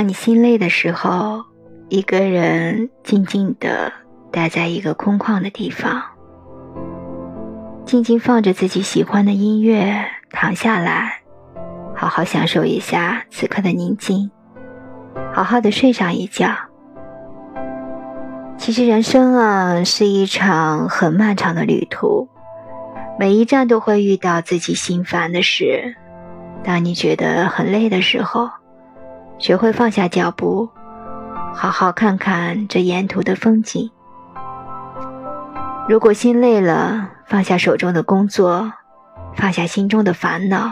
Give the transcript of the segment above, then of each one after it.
当你心累的时候，一个人静静的待在一个空旷的地方，静静放着自己喜欢的音乐，躺下来，好好享受一下此刻的宁静，好好的睡上一觉。其实人生啊，是一场很漫长的旅途，每一站都会遇到自己心烦的事。当你觉得很累的时候，学会放下脚步，好好看看这沿途的风景。如果心累了，放下手中的工作，放下心中的烦恼。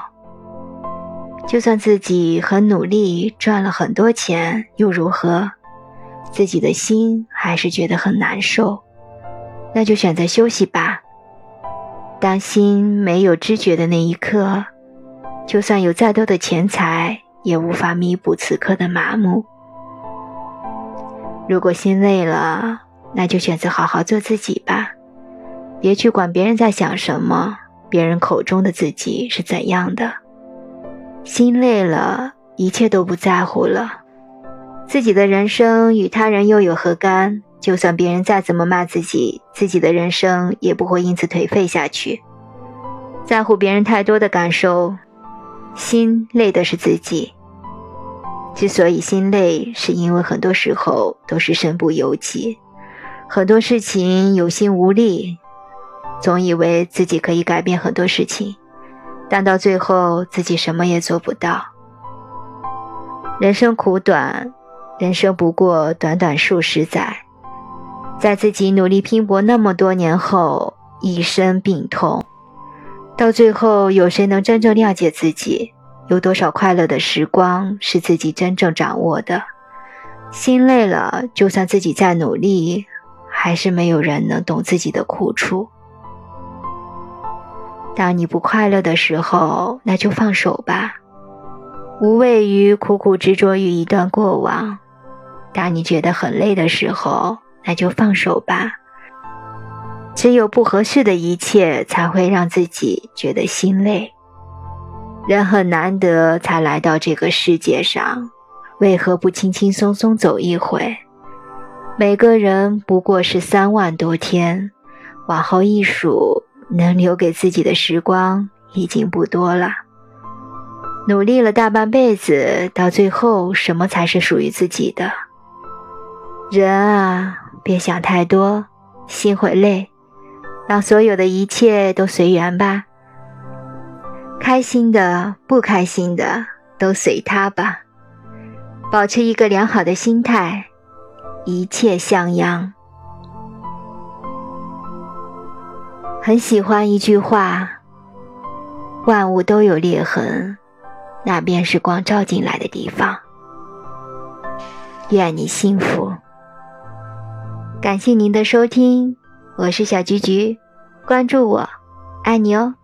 就算自己很努力赚了很多钱，又如何？自己的心还是觉得很难受，那就选择休息吧。当心没有知觉的那一刻，就算有再多的钱财。也无法弥补此刻的麻木。如果心累了，那就选择好好做自己吧，别去管别人在想什么，别人口中的自己是怎样的。心累了，一切都不在乎了。自己的人生与他人又有何干？就算别人再怎么骂自己，自己的人生也不会因此颓废下去。在乎别人太多的感受。心累的是自己。之所以心累，是因为很多时候都是身不由己，很多事情有心无力，总以为自己可以改变很多事情，但到最后自己什么也做不到。人生苦短，人生不过短短数十载，在自己努力拼搏那么多年后，一身病痛。到最后，有谁能真正谅解自己？有多少快乐的时光是自己真正掌握的？心累了，就算自己再努力，还是没有人能懂自己的苦处。当你不快乐的时候，那就放手吧，无谓于苦苦执着于一段过往。当你觉得很累的时候，那就放手吧。只有不合适的一切，才会让自己觉得心累。人很难得才来到这个世界上，为何不轻轻松松走一回？每个人不过是三万多天，往后一数，能留给自己的时光已经不多了。努力了大半辈子，到最后，什么才是属于自己的？人啊，别想太多，心会累。让所有的一切都随缘吧，开心的、不开心的都随他吧，保持一个良好的心态，一切向阳。很喜欢一句话：“万物都有裂痕，那便是光照进来的地方。”愿你幸福。感谢您的收听。我是小菊菊，关注我，爱你哦。